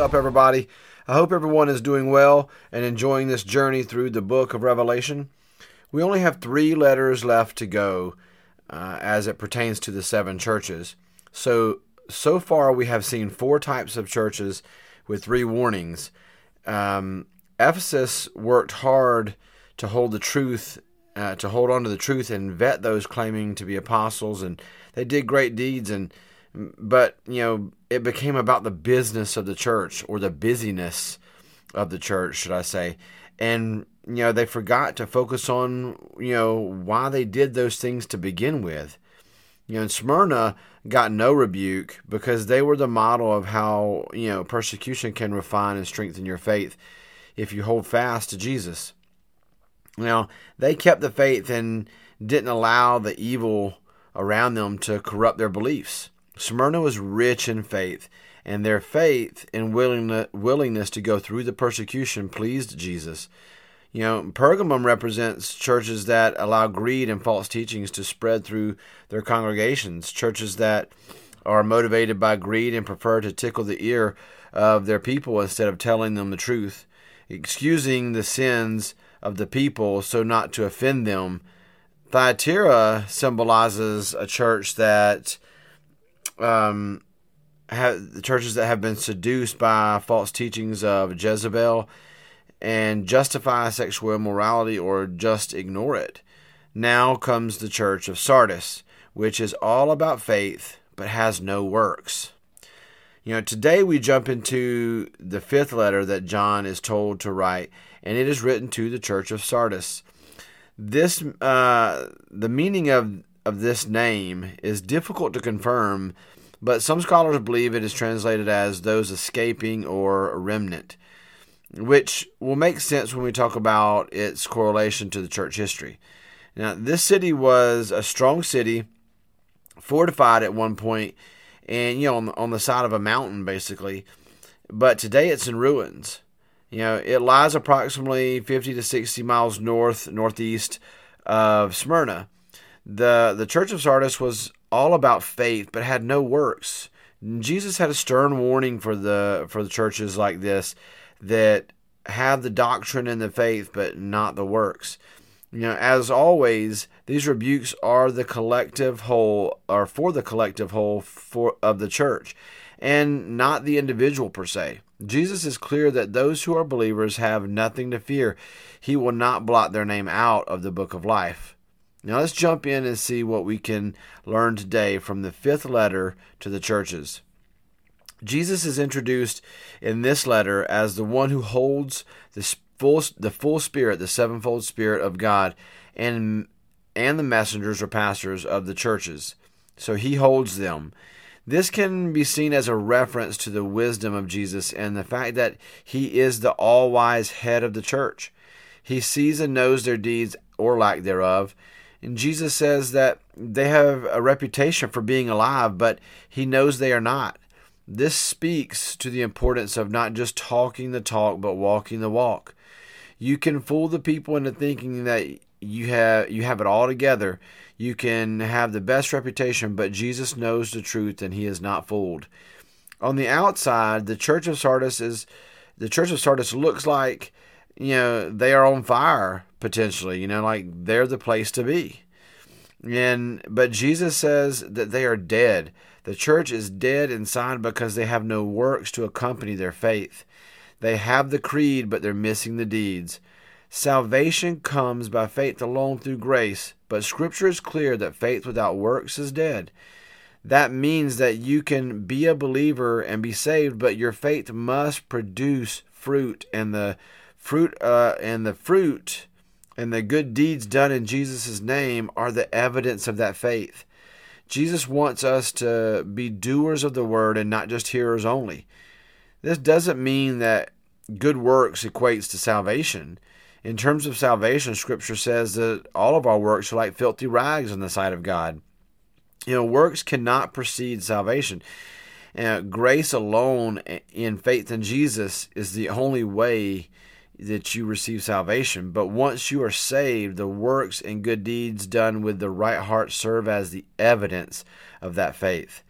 Up, everybody? I hope everyone is doing well and enjoying this journey through the book of Revelation. We only have three letters left to go uh, as it pertains to the seven churches. So, so far, we have seen four types of churches with three warnings. Um, Ephesus worked hard to hold the truth, uh, to hold on to the truth and vet those claiming to be apostles, and they did great deeds. And but you know, it became about the business of the church or the busyness of the church, should I say? And you know, they forgot to focus on you know why they did those things to begin with. You know, Smyrna got no rebuke because they were the model of how you know persecution can refine and strengthen your faith if you hold fast to Jesus. Now, they kept the faith and didn't allow the evil around them to corrupt their beliefs. Smyrna was rich in faith, and their faith and willingness to go through the persecution pleased Jesus. You know, Pergamum represents churches that allow greed and false teachings to spread through their congregations, churches that are motivated by greed and prefer to tickle the ear of their people instead of telling them the truth, excusing the sins of the people so not to offend them. Thyatira symbolizes a church that um, have the churches that have been seduced by false teachings of Jezebel and justify sexual immorality or just ignore it. Now comes the church of Sardis, which is all about faith but has no works. You know, today we jump into the fifth letter that John is told to write, and it is written to the church of Sardis. This, uh, the meaning of of this name is difficult to confirm, but some scholars believe it is translated as those escaping or remnant, which will make sense when we talk about its correlation to the church history. Now, this city was a strong city, fortified at one point, and you know on, on the side of a mountain basically, but today it's in ruins. You know, it lies approximately 50 to 60 miles north northeast of Smyrna the the church of Sardis was all about faith but had no works. Jesus had a stern warning for the for the churches like this that have the doctrine and the faith but not the works. You know, as always, these rebukes are the collective whole or for the collective whole for of the church and not the individual per se. Jesus is clear that those who are believers have nothing to fear. He will not blot their name out of the book of life. Now let's jump in and see what we can learn today from the fifth letter to the churches. Jesus is introduced in this letter as the one who holds the full, the full spirit, the sevenfold spirit of God, and and the messengers or pastors of the churches. So he holds them. This can be seen as a reference to the wisdom of Jesus and the fact that he is the all wise head of the church. He sees and knows their deeds or lack thereof. And Jesus says that they have a reputation for being alive, but he knows they are not. This speaks to the importance of not just talking the talk, but walking the walk. You can fool the people into thinking that you have you have it all together. You can have the best reputation, but Jesus knows the truth and he is not fooled. On the outside, the church of Sardis is the church of Sardis looks like you know they are on fire potentially, you know, like they're the place to be. And but Jesus says that they are dead. The church is dead inside because they have no works to accompany their faith. They have the creed, but they're missing the deeds. Salvation comes by faith alone through grace, but Scripture is clear that faith without works is dead. That means that you can be a believer and be saved, but your faith must produce fruit, and the fruit uh, and the fruit and the good deeds done in Jesus' name are the evidence of that faith. Jesus wants us to be doers of the word and not just hearers only. This doesn't mean that good works equates to salvation. In terms of salvation, Scripture says that all of our works are like filthy rags in the sight of God. You know, works cannot precede salvation. Uh, grace alone in faith in Jesus is the only way that you receive salvation. But once you are saved, the works and good deeds done with the right heart serve as the evidence of that faith.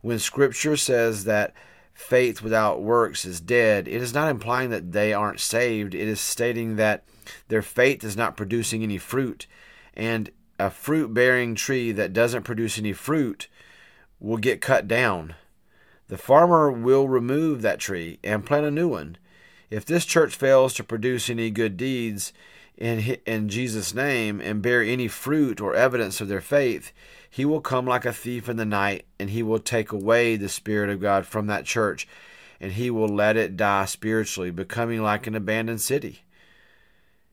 When Scripture says that faith without works is dead, it is not implying that they aren't saved. It is stating that their faith is not producing any fruit. And a fruit bearing tree that doesn't produce any fruit will get cut down. The farmer will remove that tree and plant a new one. If this church fails to produce any good deeds in, in Jesus' name and bear any fruit or evidence of their faith, he will come like a thief in the night and he will take away the Spirit of God from that church and he will let it die spiritually, becoming like an abandoned city.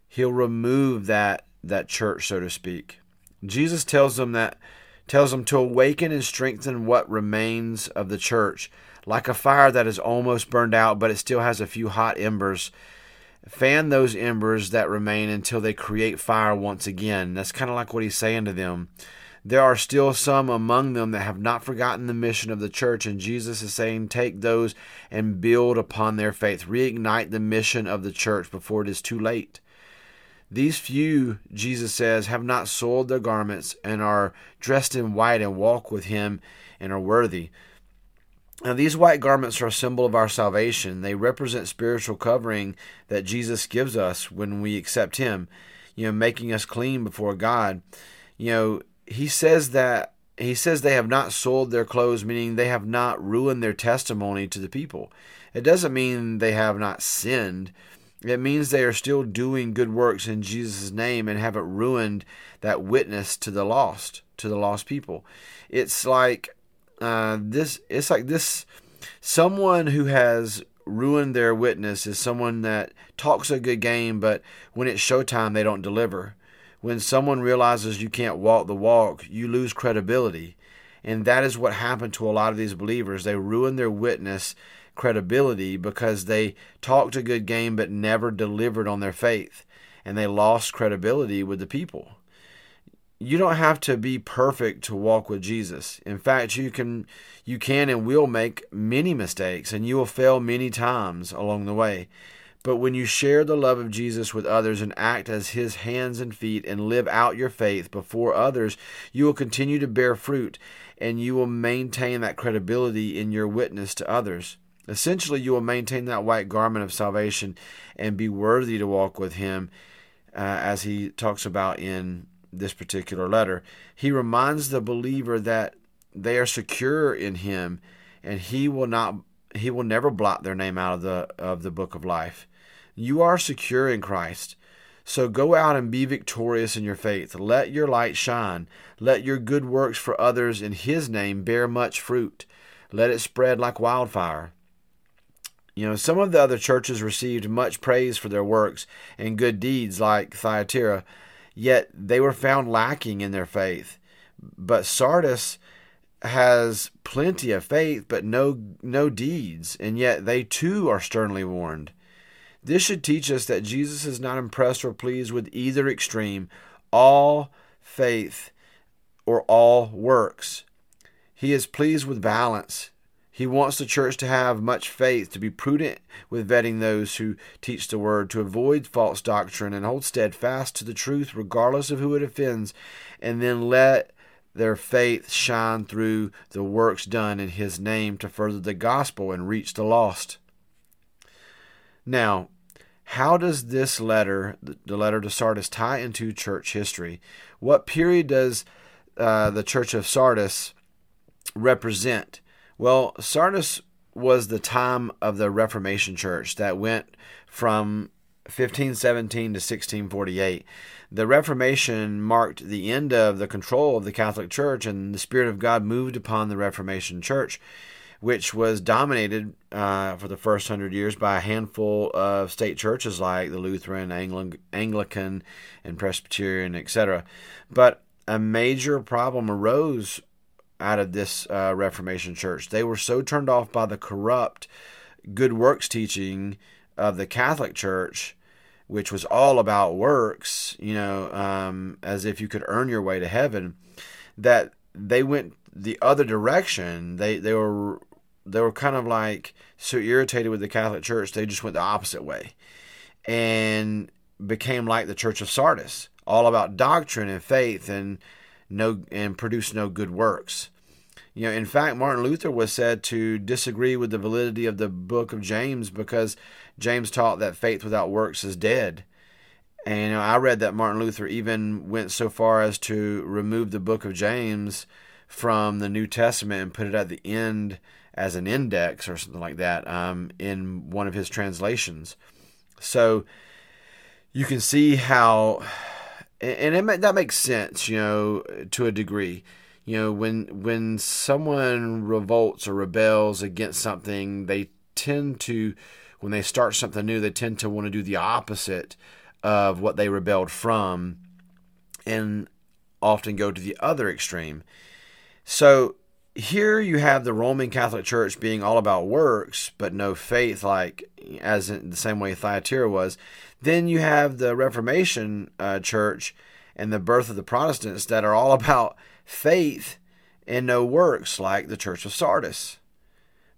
He'll remove that, that church, so to speak. Jesus tells them that tells them to awaken and strengthen what remains of the church, like a fire that is almost burned out, but it still has a few hot embers. Fan those embers that remain until they create fire once again. That's kind of like what he's saying to them. There are still some among them that have not forgotten the mission of the church, and Jesus is saying, Take those and build upon their faith. Reignite the mission of the church before it is too late. These few, Jesus says, have not soiled their garments and are dressed in white and walk with him and are worthy. Now, these white garments are a symbol of our salvation. They represent spiritual covering that Jesus gives us when we accept him, you know, making us clean before God. You know, he says that he says they have not soiled their clothes, meaning they have not ruined their testimony to the people. It doesn't mean they have not sinned it means they are still doing good works in Jesus' name and haven't ruined that witness to the lost, to the lost people. It's like uh, this. It's like this. Someone who has ruined their witness is someone that talks a good game, but when it's showtime, they don't deliver. When someone realizes you can't walk the walk, you lose credibility. And that is what happened to a lot of these believers. They ruined their witness credibility because they talked a good game but never delivered on their faith and they lost credibility with the people. You don't have to be perfect to walk with Jesus. In fact, you can you can and will make many mistakes and you will fail many times along the way. But when you share the love of Jesus with others and act as his hands and feet and live out your faith before others, you will continue to bear fruit and you will maintain that credibility in your witness to others. Essentially, you will maintain that white garment of salvation and be worthy to walk with Him, uh, as he talks about in this particular letter. He reminds the believer that they are secure in Him, and He will not. He will never blot their name out of the of the book of life. You are secure in Christ. So go out and be victorious in your faith. Let your light shine. Let your good works for others in His name bear much fruit. Let it spread like wildfire. You know, some of the other churches received much praise for their works and good deeds, like Thyatira, yet they were found lacking in their faith. But Sardis has plenty of faith, but no no deeds, and yet they too are sternly warned. This should teach us that Jesus is not impressed or pleased with either extreme, all faith or all works. He is pleased with balance. He wants the church to have much faith, to be prudent with vetting those who teach the word, to avoid false doctrine, and hold steadfast to the truth regardless of who it offends, and then let their faith shine through the works done in His name to further the gospel and reach the lost. Now, how does this letter, the letter to Sardis, tie into church history? What period does uh, the church of Sardis represent? Well, Sardis was the time of the Reformation Church that went from 1517 to 1648. The Reformation marked the end of the control of the Catholic Church, and the Spirit of God moved upon the Reformation Church, which was dominated uh, for the first hundred years by a handful of state churches like the Lutheran, Anglican, and Presbyterian, etc. But a major problem arose out of this uh, Reformation church. They were so turned off by the corrupt good works teaching of the Catholic Church, which was all about works, you know, um, as if you could earn your way to heaven, that they went the other direction. They they were they were kind of like so irritated with the Catholic Church, they just went the opposite way, and became like the Church of Sardis, all about doctrine and faith and no and produce no good works. You know, in fact, Martin Luther was said to disagree with the validity of the book of James because James taught that faith without works is dead. And you know, I read that Martin Luther even went so far as to remove the book of James from the New Testament and put it at the end as an index or something like that um, in one of his translations. So you can see how, and it, that makes sense, you know, to a degree. You know, when when someone revolts or rebels against something, they tend to, when they start something new, they tend to want to do the opposite of what they rebelled from, and often go to the other extreme. So here you have the Roman Catholic Church being all about works, but no faith, like as in the same way Thyatira was. Then you have the Reformation uh, Church and the birth of the Protestants that are all about faith and no works, like the Church of Sardis.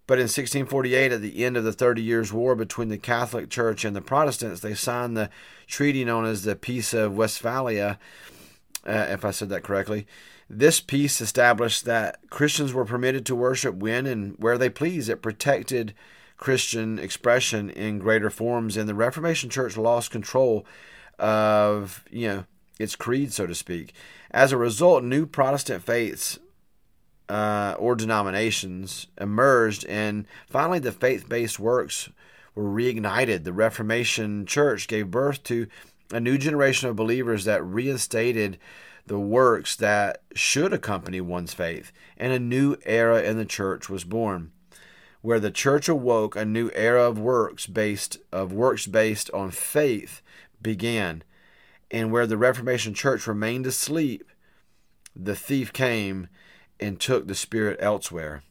But in 1648, at the end of the Thirty Years' War between the Catholic Church and the Protestants, they signed the treaty known as the Peace of Westphalia, uh, if I said that correctly. This peace established that Christians were permitted to worship when and where they please. It protected Christian expression in greater forms, and the Reformation Church lost control of you know its creed, so to speak. As a result, new Protestant faiths uh, or denominations emerged, and finally, the faith-based works were reignited. The Reformation Church gave birth to a new generation of believers that reinstated the works that should accompany one's faith, and a new era in the church was born, where the church awoke. A new era of works based of works based on faith began, and where the Reformation Church remained asleep, the thief came and took the Spirit elsewhere.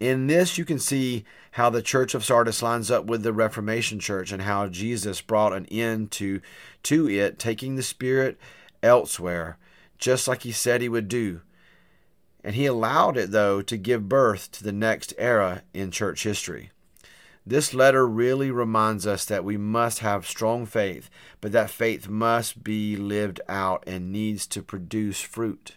In this, you can see how the Church of Sardis lines up with the Reformation Church and how Jesus brought an end to, to it, taking the Spirit elsewhere, just like he said he would do. And he allowed it, though, to give birth to the next era in church history. This letter really reminds us that we must have strong faith, but that faith must be lived out and needs to produce fruit.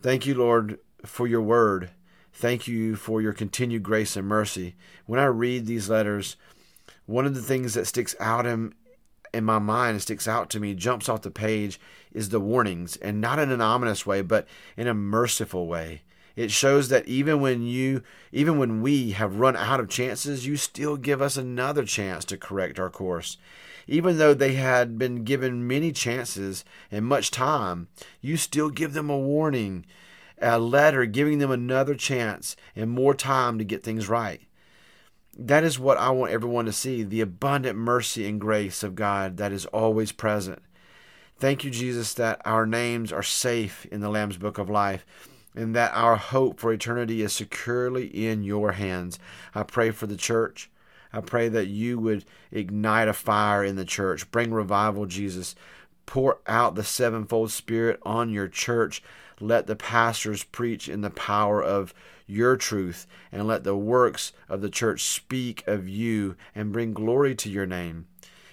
Thank you, Lord, for your word. Thank you for your continued grace and mercy. When I read these letters, one of the things that sticks out in, in my mind sticks out to me, jumps off the page, is the warnings, and not in an ominous way, but in a merciful way. It shows that even when you, even when we have run out of chances, you still give us another chance to correct our course. Even though they had been given many chances and much time, you still give them a warning, a letter giving them another chance and more time to get things right. That is what I want everyone to see the abundant mercy and grace of God that is always present. Thank you, Jesus, that our names are safe in the Lamb's Book of Life and that our hope for eternity is securely in your hands. I pray for the church. I pray that you would ignite a fire in the church, bring revival, Jesus. Pour out the sevenfold Spirit on your church. Let the pastors preach in the power of your truth, and let the works of the church speak of you and bring glory to your name.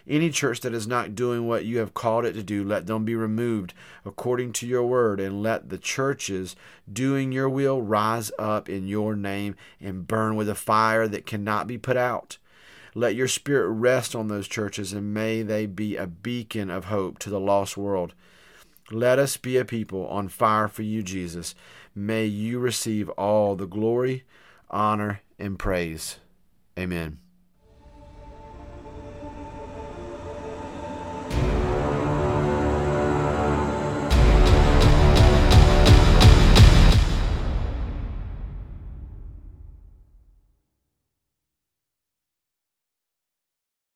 Any church that is not doing what you have called it to do, let them be removed according to your word, and let the churches doing your will rise up in your name and burn with a fire that cannot be put out. Let your spirit rest on those churches, and may they be a beacon of hope to the lost world. Let us be a people on fire for you, Jesus. May you receive all the glory, honor, and praise. Amen.